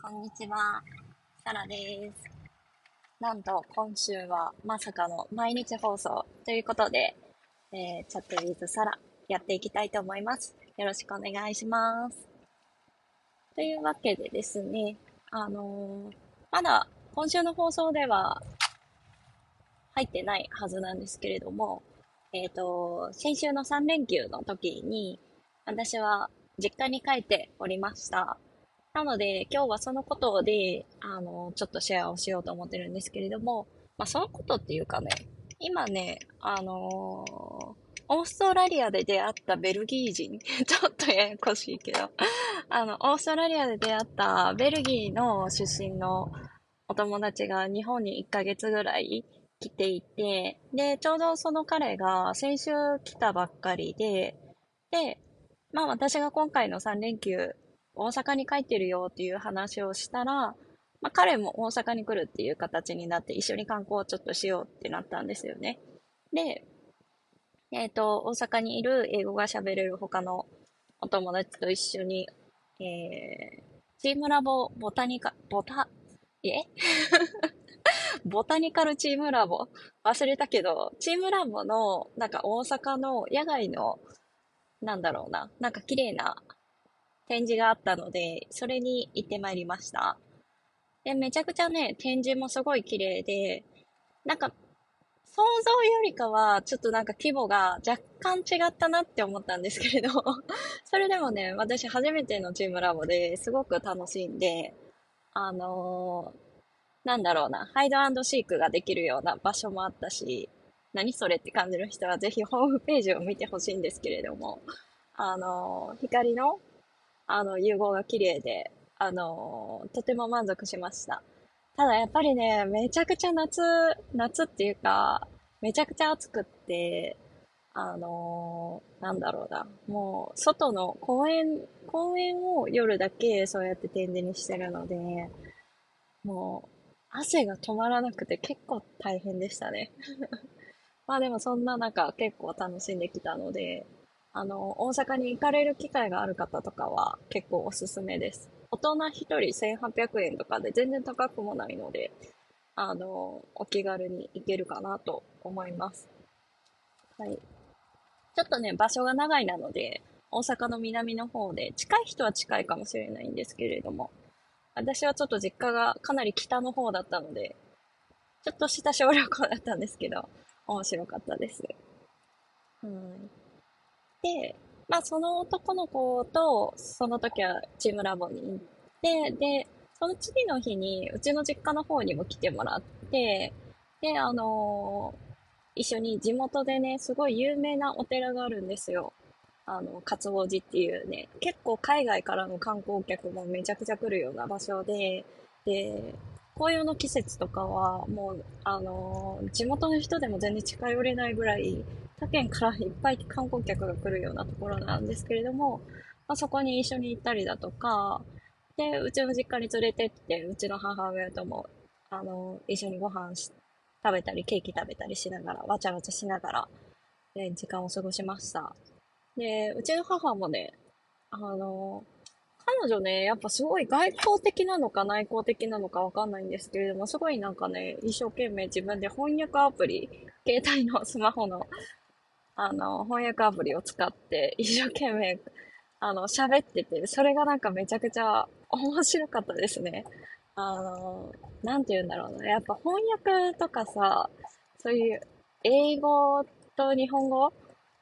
こんにちは。サラです。なんと、今週はまさかの毎日放送ということで、えー、チャットウィズサラやっていきたいと思います。よろしくお願いします。というわけでですね、あのー、まだ今週の放送では入ってないはずなんですけれども、えっ、ー、と、先週の3連休の時に、私は実家に帰っておりました。なので、今日はそのことで、あの、ちょっとシェアをしようと思ってるんですけれども、まあ、そのことっていうかね、今ね、あのー、オーストラリアで出会ったベルギー人、ちょっとややこしいけど、あの、オーストラリアで出会ったベルギーの出身のお友達が日本に1ヶ月ぐらい来ていて、で、ちょうどその彼が先週来たばっかりで、で、まあ私が今回の3連休大阪に帰ってるよっていう話をしたら、まあ、彼も大阪に来るっていう形になって一緒に観光をちょっとしようってなったんですよね。で、えっ、ー、と、大阪にいる英語が喋れる他のお友達と一緒に、えー、チームラボボタニカ、ボタ、え？ボタニカルチームラボ？忘れたけど、チームラボの、なんか大阪の野外の、なんだろうな、なんか綺麗な展示があったので、それに行ってまいりました。で、めちゃくちゃね、展示もすごい綺麗で、なんか、想像よりかは、ちょっとなんか規模が若干違ったなって思ったんですけれど、それでもね、私初めてのチームラボですごく楽しんで、あのー、なんだろうな、ハイドシークができるような場所もあったし、何それって感じの人はぜひホームページを見てほしいんですけれども、あのー、光のあの、融合が綺麗で、あの、とても満足しました。ただやっぱりね、めちゃくちゃ夏、夏っていうか、めちゃくちゃ暑くって、あのなんだろうな、もう、外の公園、公園を夜だけそうやって展示にしてるので、もう、汗が止まらなくて結構大変でしたね。まあでもそんな中結構楽しんできたので、あの、大阪に行かれる機会がある方とかは結構おすすめです。大人1人1800円とかで全然高くもないので、あの、お気軽に行けるかなと思います。はい。ちょっとね、場所が長いなので、大阪の南の方で、近い人は近いかもしれないんですけれども、私はちょっと実家がかなり北の方だったので、ちょっとした小旅行だったんですけど、面白かったです。はい。で、まあその男の子と、その時はチームラボに行って、で、その次の日に、うちの実家の方にも来てもらって、で、あのー、一緒に地元でね、すごい有名なお寺があるんですよ。あの、勝王寺っていうね、結構海外からの観光客もめちゃくちゃ来るような場所で、で、紅葉の季節とかは、もう、あのー、地元の人でも全然近寄れないぐらい、他県からいっぱい観光客が来るようなところなんですけれども、まあ、そこに一緒に行ったりだとか、で、うちの実家に連れてって、うちの母親とも、あの、一緒にご飯食べたり、ケーキ食べたりしながら、わちゃわちゃしながら、で、時間を過ごしました。で、うちの母もね、あの、彼女ね、やっぱすごい外交的なのか内向的なのかわかんないんですけれども、すごいなんかね、一生懸命自分で翻訳アプリ、携帯のスマホのあの、翻訳アプリを使って 一生懸命、あの、喋ってて、それがなんかめちゃくちゃ面白かったですね。あの、なんて言うんだろうな。やっぱ翻訳とかさ、そういう英語と日本語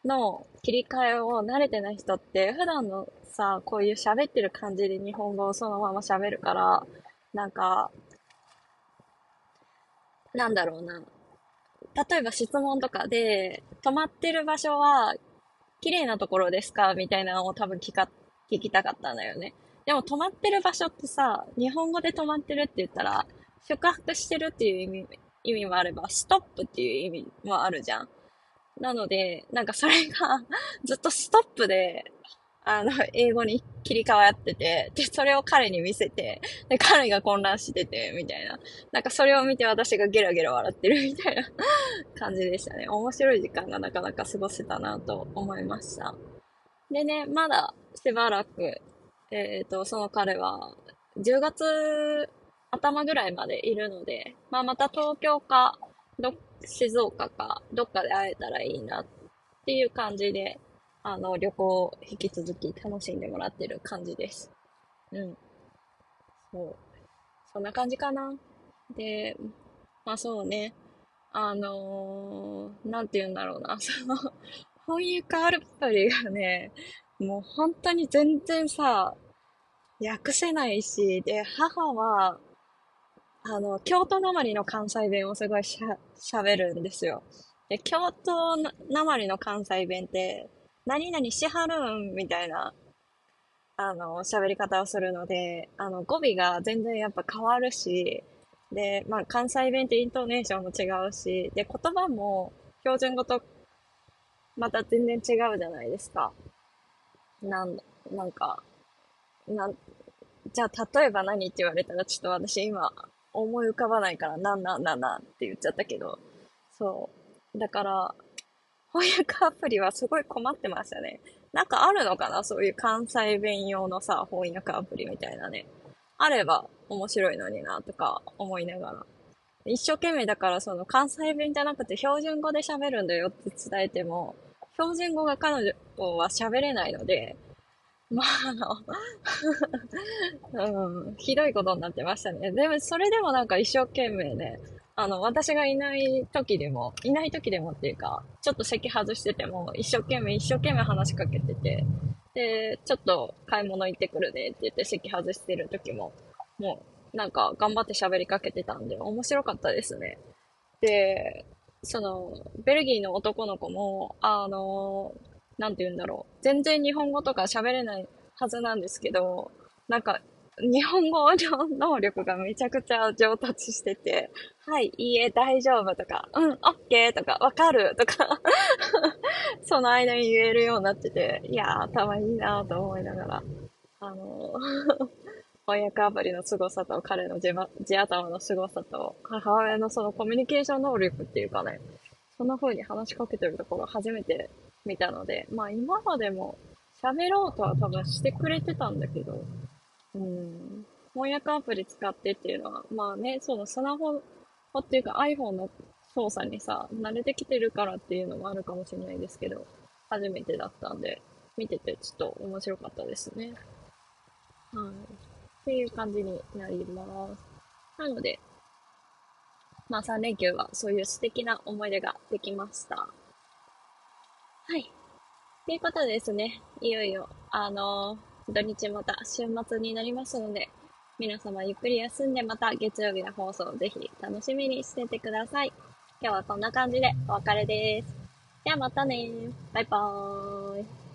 の切り替えを慣れてない人って、普段のさ、こういう喋ってる感じで日本語をそのまま喋るから、なんか、なんだろうな。例えば質問とかで、止まってる場所は、綺麗なところですか？みたいなのを多分聞か、聞きたかったんだよね。でも止まってる場所ってさ、日本語で止まってるって言ったら、宿泊してるっていう意味、意味もあれば、ストップっていう意味もあるじゃん。なので、なんかそれがずっとストップであの、英語に切り替わってて、で、それを彼に見せて、で、彼が混乱してて、みたいな。なんかそれを見て私がゲラゲラ笑ってるみたいな 感じでしたね。面白い時間がなかなか過ごせたなと思いました。でね、まだしばらく、えっ、ー、と、その彼は10月頭ぐらいまでいるので、まあまた東京か、ど、静岡か、どっかで会えたらいいなっていう感じで、あの、旅行を引き続き楽しんでもらってる感じです。うん。そう。そんな感じかな。で、まあそうね。あのー、なんて言うんだろうな。その、翻訳アプリがね、もう本当に全然さ、訳せないし、で、母は、あの、京都なまりの関西弁をすごいしゃ、喋るんですよ。で、京都なまりの関西弁って、何々しはるんみたいな、あの、喋り方をするので、あの、語尾が全然やっぱ変わるし、で、まあ、関西弁ってイントネーションも違うし、で、言葉も標準語とまた全然違うじゃないですか。なん、なんか、なん、じゃあ例えば何って言われたらちょっと私今思い浮かばないからなんなんなんなんって言っちゃったけど、そう。だから、翻訳アプリはすごい困ってましたね。なんかあるのかな？そういう関西弁用のさ、翻訳アプリみたいなね。あれば面白いのになとか思いながら。一生懸命だからその関西弁じゃなくて標準語で喋るんだよって伝えても、標準語が彼女は喋れないので、まあ、あの うん、ひどいことになってましたね。でも、それでもなんか一生懸命ね、あの、私がいない時でも、いない時でもっていうか、ちょっと席外してても、一生懸命一生懸命話しかけてて、で、ちょっと買い物行ってくるねって言って席外してる時も、もう、なんか頑張って喋りかけてたんで、面白かったですね。で、その、ベルギーの男の子も、あの、なんて言うんだろう。全然日本語とか喋れないはずなんですけど、なんか、日本語の能力がめちゃくちゃ上達してて、はい、いいえ、大丈夫とか、うん、オッケーとか、わかるとか その間に言えるようになってて、いやー、頭いいなーと思いながら、あの翻訳アプリの凄さと彼の地地頭の凄さと母親のそのコミュニケーション能力っていうかね、そんな風に話しかけてるところ初めて見たので、まあ今までも喋ろうとは多分してくれてたんだけど、うん、翻訳アプリ使ってっていうのは、まあね、そのスマホっていうか iPhone の操作にさ、慣れてきてるからっていうのもあるかもしれないですけど、初めてだったんで、見ててちょっと面白かったですね。はい。っていう感じになります。なので、まあ3連休はそういう素敵な思い出ができました。はい。ということでですね、いよいよ、あのー、土日また週末になりますので、皆様ゆっくり休んでまた月曜日の放送をぜひ楽しみにしててください。今日はこんな感じでお別れです。ではまたねバイバーイ。